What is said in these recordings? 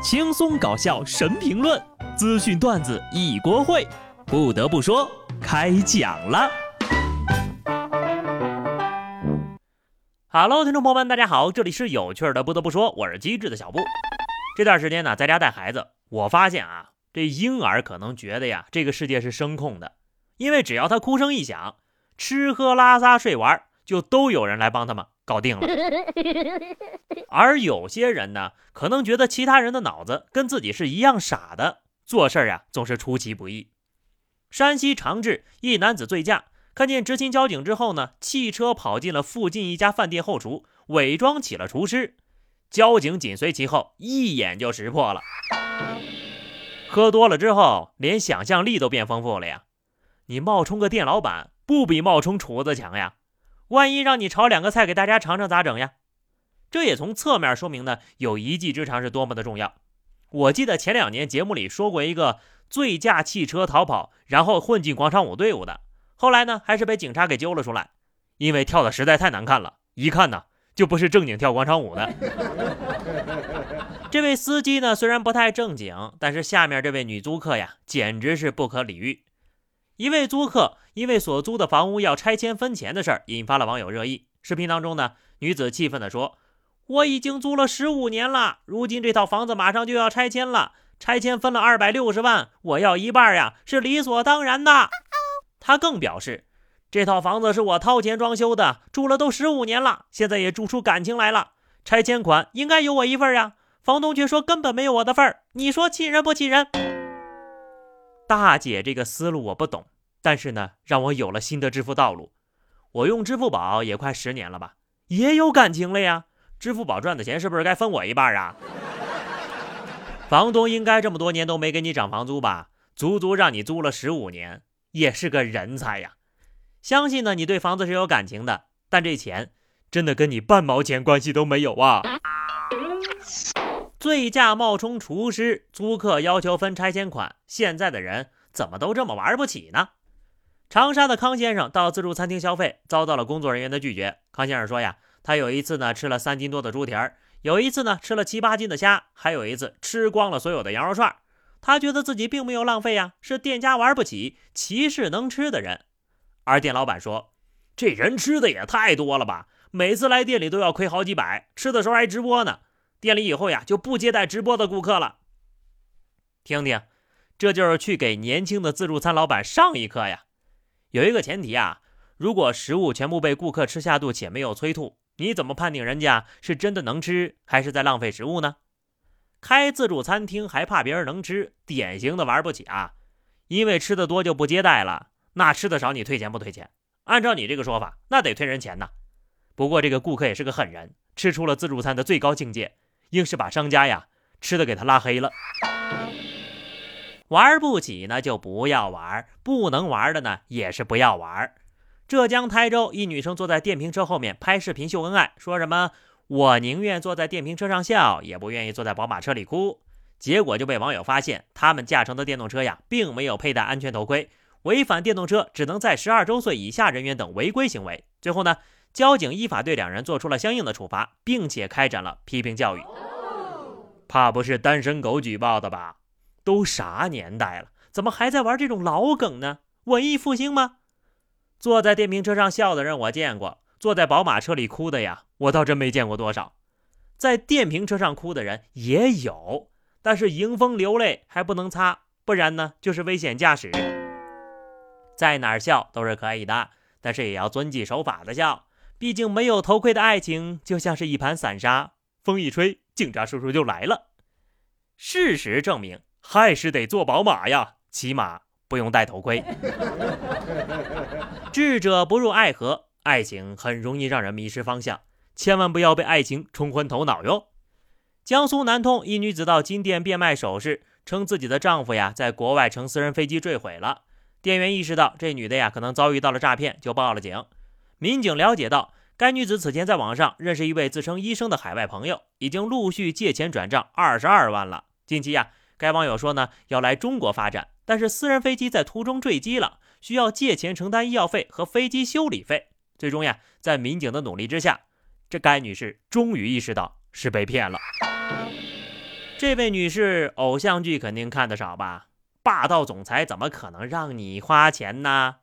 轻松搞笑神评论，资讯段子一锅烩。不得不说，开讲了。Hello，听众朋友们，大家好，这里是有趣的。不得不说，我是机智的小布。这段时间呢，在家带孩子，我发现啊，这婴儿可能觉得呀，这个世界是声控的，因为只要他哭声一响，吃喝拉撒睡玩，就都有人来帮他们搞定了。而有些人呢，可能觉得其他人的脑子跟自己是一样傻的，做事啊总是出其不意。山西长治一男子醉驾。看见执勤交警之后呢，汽车跑进了附近一家饭店后厨，伪装起了厨师。交警紧随其后，一眼就识破了。喝多了之后，连想象力都变丰富了呀！你冒充个店老板，不比冒充厨子强呀？万一让你炒两个菜给大家尝尝，咋整呀？这也从侧面说明呢，有一技之长是多么的重要。我记得前两年节目里说过一个醉驾汽车逃跑，然后混进广场舞队伍的。后来呢，还是被警察给揪了出来，因为跳的实在太难看了，一看呢就不是正经跳广场舞的。这位司机呢，虽然不太正经，但是下面这位女租客呀，简直是不可理喻。一位租客因为所租的房屋要拆迁分钱的事儿，引发了网友热议。视频当中呢，女子气愤地说：“我已经租了十五年了，如今这套房子马上就要拆迁了，拆迁分了二百六十万，我要一半呀，是理所当然的。”她更表示，这套房子是我掏钱装修的，住了都十五年了，现在也住出感情来了。拆迁款应该有我一份呀，房东却说根本没有我的份儿。你说气人不气人？大姐这个思路我不懂，但是呢，让我有了新的支付道路。我用支付宝也快十年了吧，也有感情了呀。支付宝赚的钱是不是该分我一半啊？房东应该这么多年都没给你涨房租吧？足足让你租了十五年。也是个人才呀！相信呢，你对房子是有感情的，但这钱真的跟你半毛钱关系都没有啊！醉驾冒充厨师，租客要求分拆迁款，现在的人怎么都这么玩不起呢？长沙的康先生到自助餐厅消费，遭到了工作人员的拒绝。康先生说呀，他有一次呢吃了三斤多的猪蹄儿，有一次呢吃了七八斤的虾，还有一次吃光了所有的羊肉串。他觉得自己并没有浪费呀，是店家玩不起，歧视能吃的人。而店老板说：“这人吃的也太多了吧，每次来店里都要亏好几百，吃的时候还直播呢。店里以后呀就不接待直播的顾客了。”听听，这就是去给年轻的自助餐老板上一课呀。有一个前提啊，如果食物全部被顾客吃下肚且没有催吐，你怎么判定人家是真的能吃，还是在浪费食物呢？开自助餐厅还怕别人能吃，典型的玩不起啊！因为吃的多就不接待了，那吃的少你退钱不退钱？按照你这个说法，那得退人钱呐。不过这个顾客也是个狠人，吃出了自助餐的最高境界，硬是把商家呀吃的给他拉黑了。玩不起呢就不要玩，不能玩的呢也是不要玩。浙江台州一女生坐在电瓶车后面拍视频秀恩爱，说什么？我宁愿坐在电瓶车上笑，也不愿意坐在宝马车里哭。结果就被网友发现，他们驾乘的电动车呀，并没有佩戴安全头盔，违反电动车只能在十二周岁以下人员等违规行为。最后呢，交警依法对两人做出了相应的处罚，并且开展了批评教育。怕不是单身狗举报的吧？都啥年代了，怎么还在玩这种老梗呢？文艺复兴吗？坐在电瓶车上笑的人我见过。坐在宝马车里哭的呀，我倒真没见过多少。在电瓶车上哭的人也有，但是迎风流泪还不能擦，不然呢就是危险驾驶。在哪儿笑都是可以的，但是也要遵纪守法的笑。毕竟没有头盔的爱情就像是一盘散沙，风一吹，警察叔叔就来了。事实证明，还是得坐宝马呀，起码不用戴头盔。智者不入爱河。爱情很容易让人迷失方向，千万不要被爱情冲昏头脑哟。江苏南通一女子到金店变卖首饰，称自己的丈夫呀在国外乘私人飞机坠毁了。店员意识到这女的呀可能遭遇到了诈骗，就报了警。民警了解到，该女子此前在网上认识一位自称医生的海外朋友，已经陆续借钱转账二十二万了。近期呀，该网友说呢要来中国发展，但是私人飞机在途中坠机了，需要借钱承担医药费和飞机修理费。最终呀，在民警的努力之下，这该女士终于意识到是被骗了。这位女士，偶像剧肯定看得少吧？霸道总裁怎么可能让你花钱呢？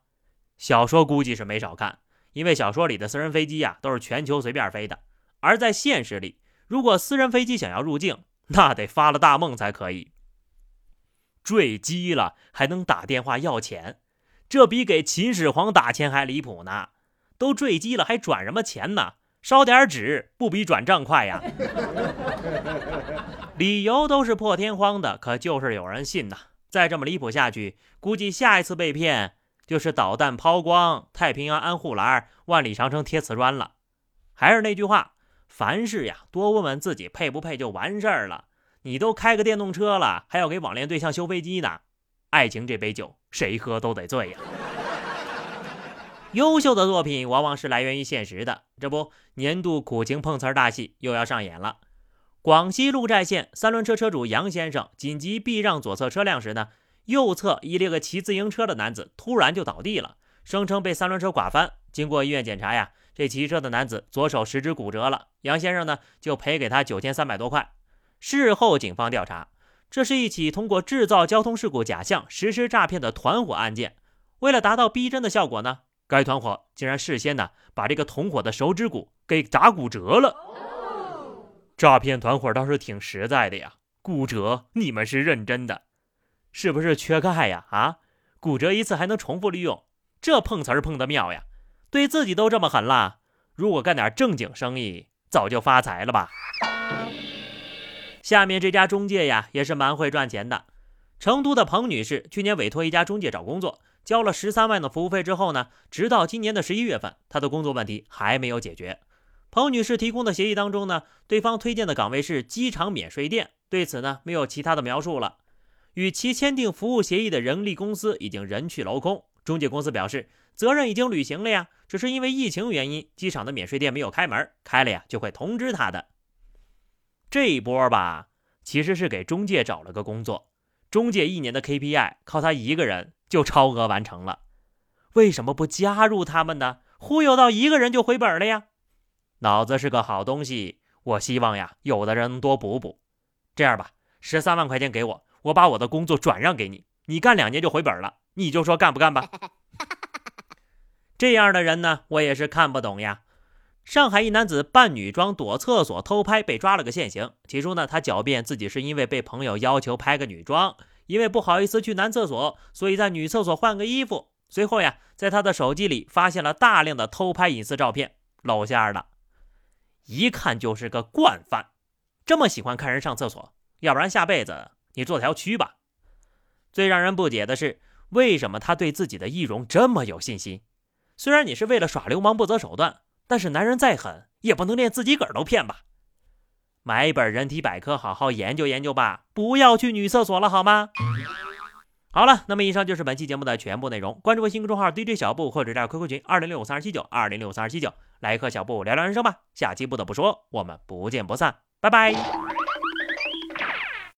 小说估计是没少看，因为小说里的私人飞机呀都是全球随便飞的，而在现实里，如果私人飞机想要入境，那得发了大梦才可以。坠机了还能打电话要钱，这比给秦始皇打钱还离谱呢！都坠机了还转什么钱呢？烧点纸不比转账快呀？理由都是破天荒的，可就是有人信呐。再这么离谱下去，估计下一次被骗就是导弹抛光，太平洋安护栏，万里长城贴瓷砖了。还是那句话，凡事呀，多问问自己配不配就完事儿了。你都开个电动车了，还要给网恋对象修飞机呢？爱情这杯酒，谁喝都得醉呀。优秀的作品往往是来源于现实的。这不，年度苦情碰瓷儿大戏又要上演了。广西鹿寨县三轮车车主杨先生紧急避让左侧车辆时呢，右侧一列个骑自行车的男子突然就倒地了，声称被三轮车刮翻。经过医院检查呀，这骑车的男子左手食指骨折了。杨先生呢，就赔给他九千三百多块。事后警方调查，这是一起通过制造交通事故假象实施诈骗的团伙案件。为了达到逼真的效果呢。该团伙竟然事先呢把这个同伙的手指骨给打骨折了。诈骗团伙倒是挺实在的呀，骨折你们是认真的，是不是缺钙呀？啊，骨折一次还能重复利用，这碰瓷儿碰得妙呀！对自己都这么狠了，如果干点正经生意，早就发财了吧？下面这家中介呀也是蛮会赚钱的。成都的彭女士去年委托一家中介找工作。交了十三万的服务费之后呢，直到今年的十一月份，她的工作问题还没有解决。彭女士提供的协议当中呢，对方推荐的岗位是机场免税店，对此呢没有其他的描述了。与其签订服务协议的人力公司已经人去楼空，中介公司表示责任已经履行了呀，只是因为疫情原因，机场的免税店没有开门，开了呀就会通知他的。这一波吧，其实是给中介找了个工作，中介一年的 KPI 靠他一个人。就超额完成了，为什么不加入他们呢？忽悠到一个人就回本了呀！脑子是个好东西，我希望呀，有的人多补补。这样吧，十三万块钱给我，我把我的工作转让给你，你干两年就回本了，你就说干不干吧？这样的人呢，我也是看不懂呀。上海一男子扮女装躲厕所偷拍，被抓了个现行。起初呢，他狡辩自己是因为被朋友要求拍个女装。因为不好意思去男厕所，所以在女厕所换个衣服。随后呀，在他的手机里发现了大量的偷拍隐私照片，露馅了，一看就是个惯犯。这么喜欢看人上厕所，要不然下辈子你做条蛆吧。最让人不解的是，为什么他对自己的易容这么有信心？虽然你是为了耍流氓不择手段，但是男人再狠也不能连自己个儿都骗吧。买一本人体百科，好好研究研究吧，不要去女厕所了，好吗？好了，那么以上就是本期节目的全部内容。关注微信公众号 DJ 小布，或者加 QQ 群二零六五三二七九二零六五三二七九，来和小布聊聊人生吧。下期不得不说，我们不见不散，拜拜。